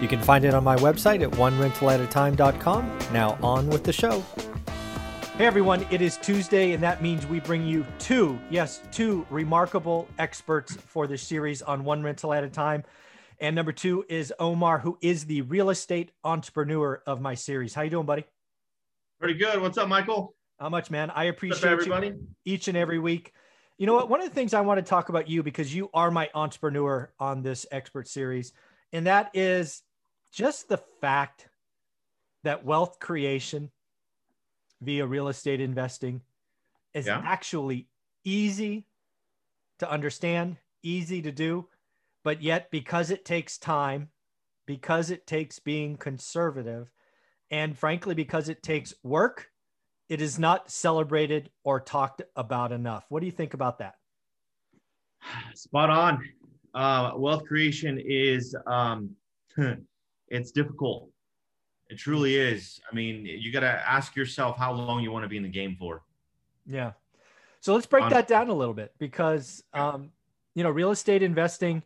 You can find it on my website at onerentalatatime.com. Now, on with the show. Hey everyone, it is Tuesday, and that means we bring you two, yes, two remarkable experts for this series on one rental at a time. And number two is Omar, who is the real estate entrepreneur of my series. How you doing, buddy? Pretty good. What's up, Michael? How much, man? I appreciate everybody you each and every week. You know what? One of the things I want to talk about you because you are my entrepreneur on this expert series, and that is just the fact that wealth creation via real estate investing is yeah. actually easy to understand, easy to do, but yet because it takes time, because it takes being conservative, and frankly, because it takes work, it is not celebrated or talked about enough. What do you think about that? Spot on. Uh, wealth creation is um, it's difficult. It truly is. I mean, you got to ask yourself how long you want to be in the game for. Yeah. So let's break that down a little bit because, um, you know, real estate investing.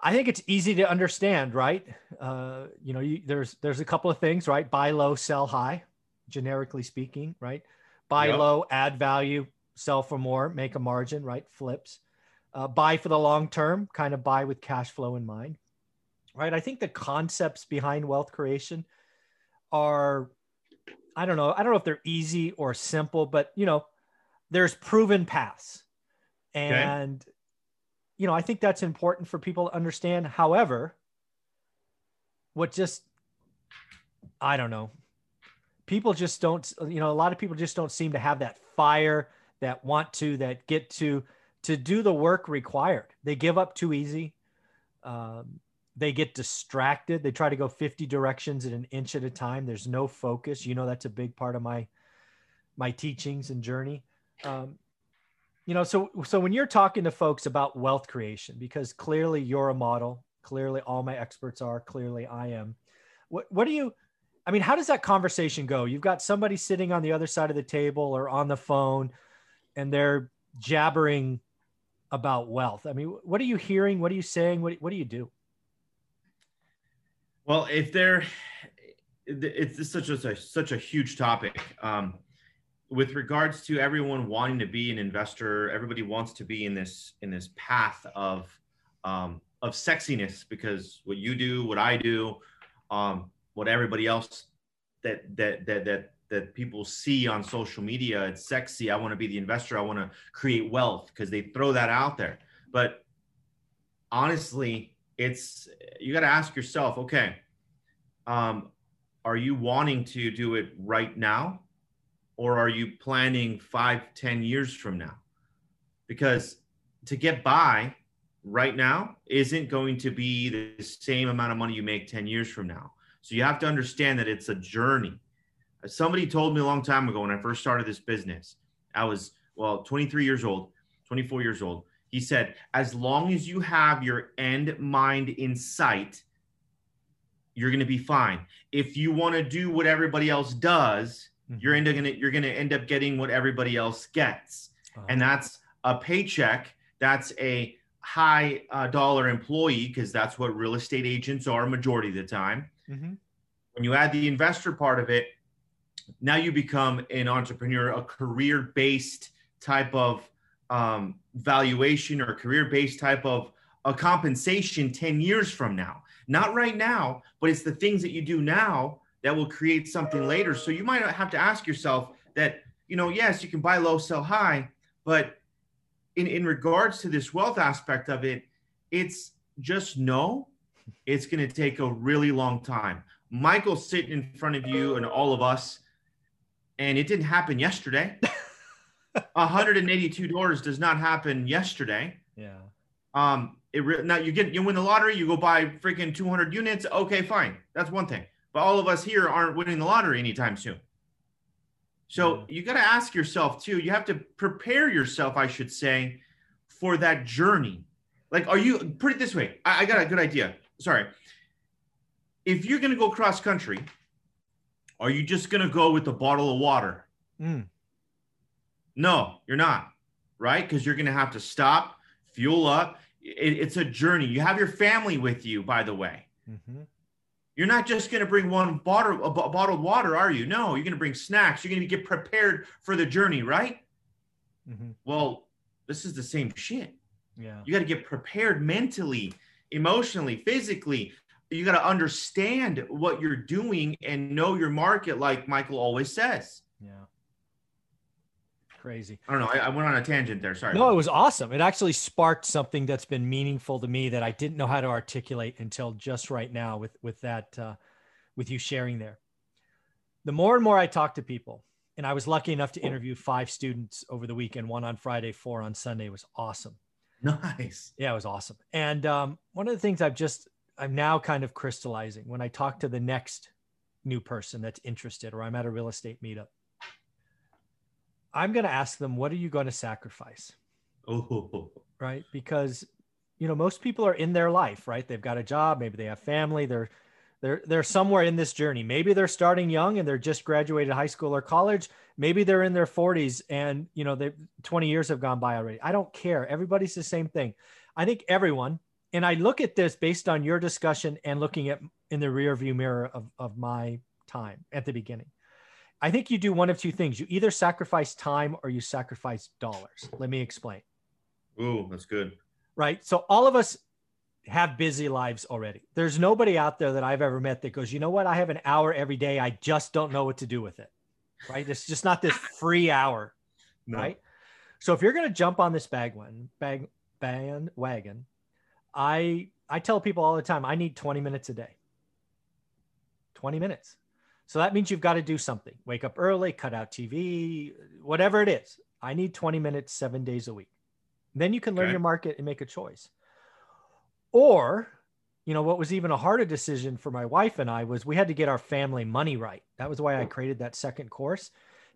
I think it's easy to understand, right? Uh, you know, you, there's there's a couple of things, right? Buy low, sell high, generically speaking, right? Buy yep. low, add value, sell for more, make a margin, right? Flips. Uh, buy for the long term, kind of buy with cash flow in mind right? I think the concepts behind wealth creation are, I don't know, I don't know if they're easy or simple, but you know, there's proven paths. And, okay. you know, I think that's important for people to understand. However, what just, I don't know, people just don't, you know, a lot of people just don't seem to have that fire that want to, that get to, to do the work required. They give up too easy. Um, they get distracted. They try to go 50 directions in an inch at a time. There's no focus. You know, that's a big part of my my teachings and journey. Um, you know, so so when you're talking to folks about wealth creation, because clearly you're a model, clearly all my experts are, clearly I am. What what do you I mean, how does that conversation go? You've got somebody sitting on the other side of the table or on the phone and they're jabbering about wealth. I mean, what are you hearing? What are you saying? What, what do you do? Well, if they're, it's such a such a huge topic. Um, with regards to everyone wanting to be an investor, everybody wants to be in this in this path of um, of sexiness because what you do, what I do, um, what everybody else that that that that that people see on social media, it's sexy. I want to be the investor. I want to create wealth because they throw that out there. But honestly, it's you got to ask yourself, okay, um, are you wanting to do it right now, or are you planning five, ten years from now? Because to get by right now isn't going to be the same amount of money you make 10 years from now. So you have to understand that it's a journey. Somebody told me a long time ago when I first started this business, I was, well, 23 years old, 24 years old. He said, as long as you have your end mind in sight, you're going to be fine. If you want to do what everybody else does, mm-hmm. you're end gonna you're going to end up getting what everybody else gets, uh-huh. and that's a paycheck. That's a high uh, dollar employee because that's what real estate agents are majority of the time. Mm-hmm. When you add the investor part of it, now you become an entrepreneur, a career based type of um, valuation or career based type of a compensation 10 years from now. Not right now, but it's the things that you do now that will create something later. So you might have to ask yourself that, you know, yes, you can buy low, sell high, but in, in regards to this wealth aspect of it, it's just no, it's going to take a really long time. Michael's sitting in front of you and all of us, and it didn't happen yesterday. $182 does not happen yesterday. Yeah. Um, it re- now you get you win the lottery, you go buy freaking 200 units. Okay, fine, that's one thing. but all of us here aren't winning the lottery anytime soon. So mm-hmm. you got to ask yourself too, you have to prepare yourself, I should say, for that journey. Like, are you, put it this way, I, I got a good idea. Sorry. If you're going to go cross country, are you just going to go with a bottle of water? Mm. No, you're not, right? Because you're going to have to stop, fuel up. It, it's a journey. You have your family with you, by the way. Mm-hmm. You're not just going to bring one bottle, a bottled water, are you? No, you're going to bring snacks. You're going to get prepared for the journey, right? Mm-hmm. Well, this is the same shit. Yeah. You got to get prepared mentally, emotionally, physically. You got to understand what you're doing and know your market, like Michael always says. Yeah. Crazy. I don't know. I, I went on a tangent there. Sorry. No, it was awesome. It actually sparked something that's been meaningful to me that I didn't know how to articulate until just right now with with that uh, with you sharing there. The more and more I talk to people, and I was lucky enough to interview five students over the weekend, one on Friday, four on Sunday. It was awesome. Nice. Yeah, it was awesome. And um, one of the things I've just I'm now kind of crystallizing when I talk to the next new person that's interested, or I'm at a real estate meetup I'm going to ask them, what are you going to sacrifice? Oh. Right. Because, you know, most people are in their life, right? They've got a job, maybe they have family, they're, they're, they're somewhere in this journey. Maybe they're starting young and they're just graduated high school or college. Maybe they're in their 40s and, you know, they 20 years have gone by already. I don't care. Everybody's the same thing. I think everyone, and I look at this based on your discussion and looking at in the rear view mirror of, of my time at the beginning. I think you do one of two things. You either sacrifice time or you sacrifice dollars. Let me explain. Ooh, that's good. Right. So all of us have busy lives already. There's nobody out there that I've ever met that goes, you know what? I have an hour every day. I just don't know what to do with it. Right. It's just not this free hour. No. Right. So if you're going to jump on this bag one bag bandwagon, I I tell people all the time, I need 20 minutes a day. 20 minutes. So that means you've got to do something. Wake up early, cut out TV, whatever it is. I need 20 minutes, seven days a week. Then you can learn okay. your market and make a choice. Or, you know, what was even a harder decision for my wife and I was we had to get our family money right. That was why I hmm. created that second course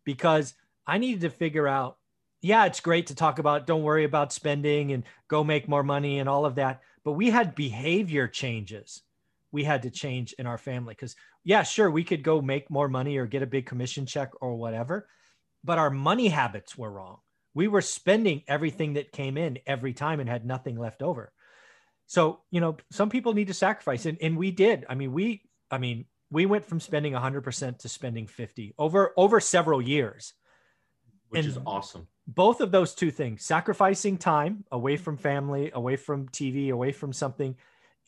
because I needed to figure out yeah, it's great to talk about don't worry about spending and go make more money and all of that. But we had behavior changes we had to change in our family. Because yeah sure we could go make more money or get a big commission check or whatever but our money habits were wrong. We were spending everything that came in every time and had nothing left over. So you know some people need to sacrifice and, and we did. I mean we i mean we went from spending 100% to spending 50 over over several years. Which and is awesome. both of those two things sacrificing time away from family away from tv away from something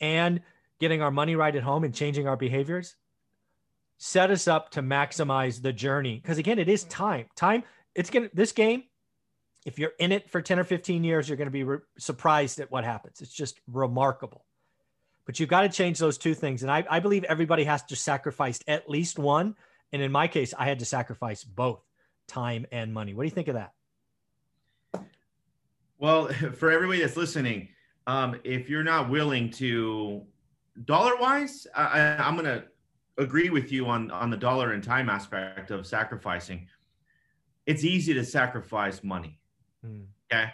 and getting our money right at home and changing our behaviors? Set us up to maximize the journey. Because again it is time. Time it's gonna this game if you're in it for 10 or 15 years you're going to be re- surprised at what happens. It's just remarkable. But you've got to change those two things. And I, I believe everybody has to sacrifice at least one. And in my case i had to sacrifice both time and money. What do you think of that? Well for everybody that's listening um, if you're not willing to dollar wise, I, I'm going to agree with you on on the dollar and time aspect of sacrificing. It's easy to sacrifice money. Mm. Okay.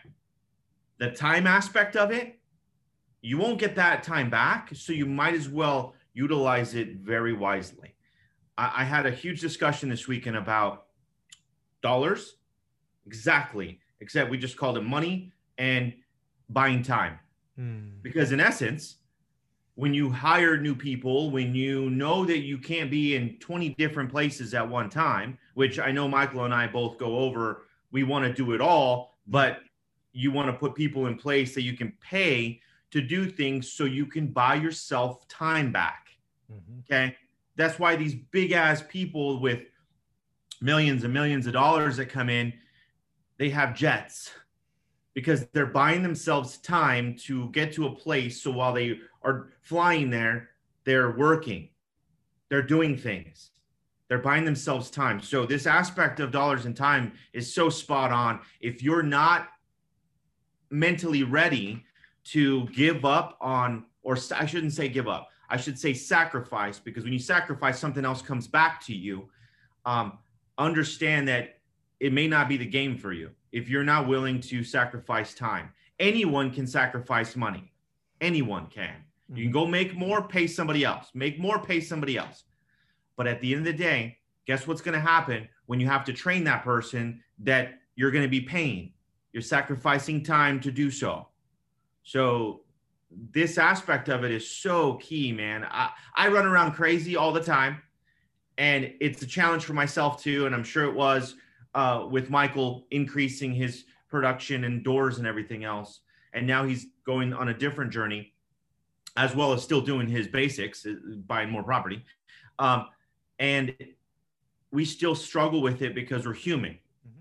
The time aspect of it, you won't get that time back. So you might as well utilize it very wisely. I, I had a huge discussion this weekend about dollars. Exactly. Except we just called it money and buying time. Mm. Because in essence, when you hire new people, when you know that you can't be in 20 different places at one time, which I know Michael and I both go over, we want to do it all, but you want to put people in place that you can pay to do things so you can buy yourself time back. Mm-hmm. Okay. That's why these big ass people with millions and millions of dollars that come in, they have jets because they're buying themselves time to get to a place. So while they are flying there, they're working, they're doing things, they're buying themselves time. So this aspect of dollars and time is so spot on. If you're not mentally ready to give up on, or I shouldn't say give up, I should say sacrifice, because when you sacrifice, something else comes back to you. Um, understand that it may not be the game for you if you're not willing to sacrifice time. Anyone can sacrifice money. Anyone can. You can mm-hmm. go make more, pay somebody else. Make more, pay somebody else. But at the end of the day, guess what's going to happen when you have to train that person that you're going to be paying? You're sacrificing time to do so. So this aspect of it is so key, man. I, I run around crazy all the time. And it's a challenge for myself too. And I'm sure it was uh, with Michael increasing his production and doors and everything else. And now he's going on a different journey, as well as still doing his basics, uh, buying more property. Um, and we still struggle with it because we're human. Mm-hmm.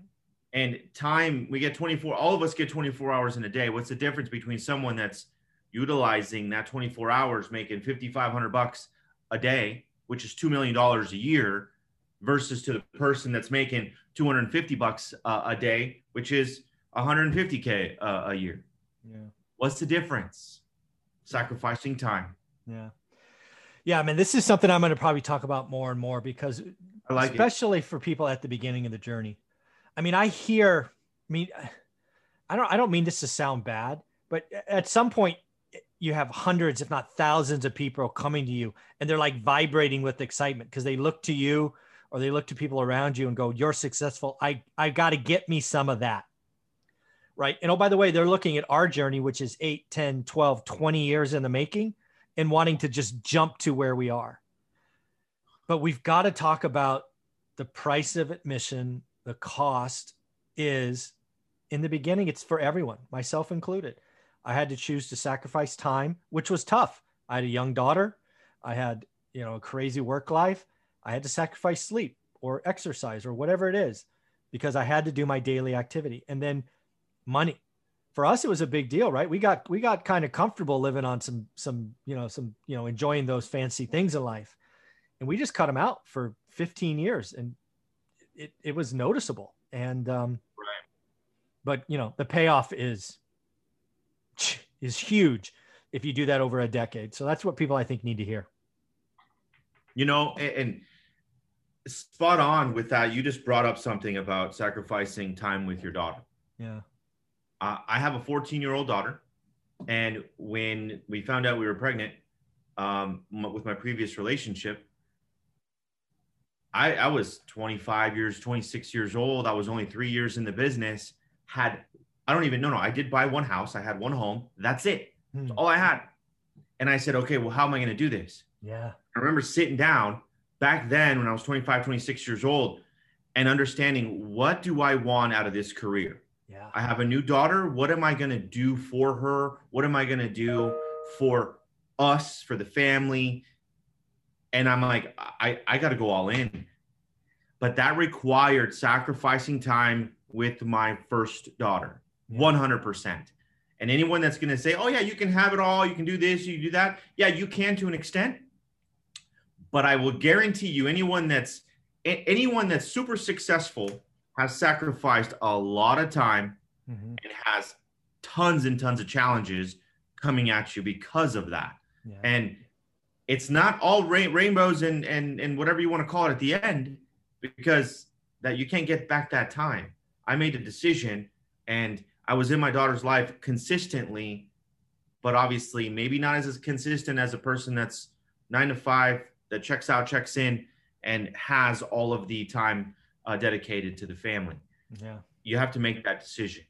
And time, we get 24, all of us get 24 hours in a day. What's the difference between someone that's utilizing that 24 hours, making 5,500 bucks a day, which is $2 million a year, versus to the person that's making 250 bucks uh, a day, which is 150K uh, a year? Yeah. What's the difference? Sacrificing time. Yeah. Yeah, I mean, this is something I'm going to probably talk about more and more because, like especially it. for people at the beginning of the journey. I mean, I hear. I mean, I don't. I don't mean this to sound bad, but at some point, you have hundreds, if not thousands, of people coming to you, and they're like vibrating with excitement because they look to you or they look to people around you and go, "You're successful. I I got to get me some of that." Right. And oh, by the way, they're looking at our journey, which is 8, 10, 12, 20 years in the making and wanting to just jump to where we are. But we've got to talk about the price of admission, the cost is in the beginning, it's for everyone, myself included. I had to choose to sacrifice time, which was tough. I had a young daughter. I had, you know, a crazy work life. I had to sacrifice sleep or exercise or whatever it is because I had to do my daily activity. And then money. For us it was a big deal right? We got we got kind of comfortable living on some some you know some you know enjoying those fancy things in life. And we just cut them out for 15 years and it, it was noticeable. And um right. but you know the payoff is is huge if you do that over a decade. So that's what people i think need to hear. You know and, and spot on with that you just brought up something about sacrificing time with your daughter yeah uh, I have a 14 year old daughter, and when we found out we were pregnant um, with my previous relationship, I, I was 25 years, 26 years old. I was only three years in the business. Had I don't even know. No, I did buy one house. I had one home. That's it. Hmm. That's all I had. And I said, okay, well, how am I going to do this? Yeah. I remember sitting down back then when I was 25, 26 years old and understanding what do I want out of this career? Yeah. I have a new daughter. What am I going to do for her? What am I going to do for us, for the family? And I'm like, I, I got to go all in. But that required sacrificing time with my first daughter, yeah. 100%. And anyone that's going to say, oh, yeah, you can have it all, you can do this, you do that. Yeah, you can to an extent. But I will guarantee you, anyone that's anyone that's super successful has sacrificed a lot of time mm-hmm. and has tons and tons of challenges coming at you because of that. Yeah. And it's not all rain, rainbows and, and, and whatever you want to call it at the end, because that you can't get back that time. I made a decision and I was in my daughter's life consistently, but obviously maybe not as, as consistent as a person that's nine to five that checks out, checks in, and has all of the time uh, dedicated to the family. Yeah. You have to make that decision.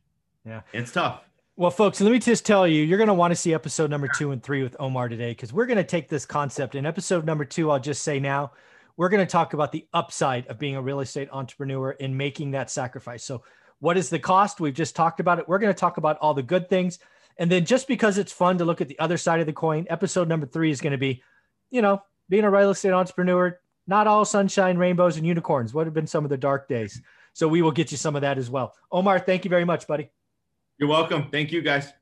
Yeah. And it's tough. Well, folks, let me just tell you, you're going to want to see episode number two and three with Omar today because we're going to take this concept. In episode number two, I'll just say now, we're going to talk about the upside of being a real estate entrepreneur and making that sacrifice. So, what is the cost? We've just talked about it. We're going to talk about all the good things. And then, just because it's fun to look at the other side of the coin, episode number three is going to be, you know, being a real estate entrepreneur, not all sunshine, rainbows, and unicorns. What have been some of the dark days? So we will get you some of that as well. Omar, thank you very much, buddy. You're welcome. Thank you, guys.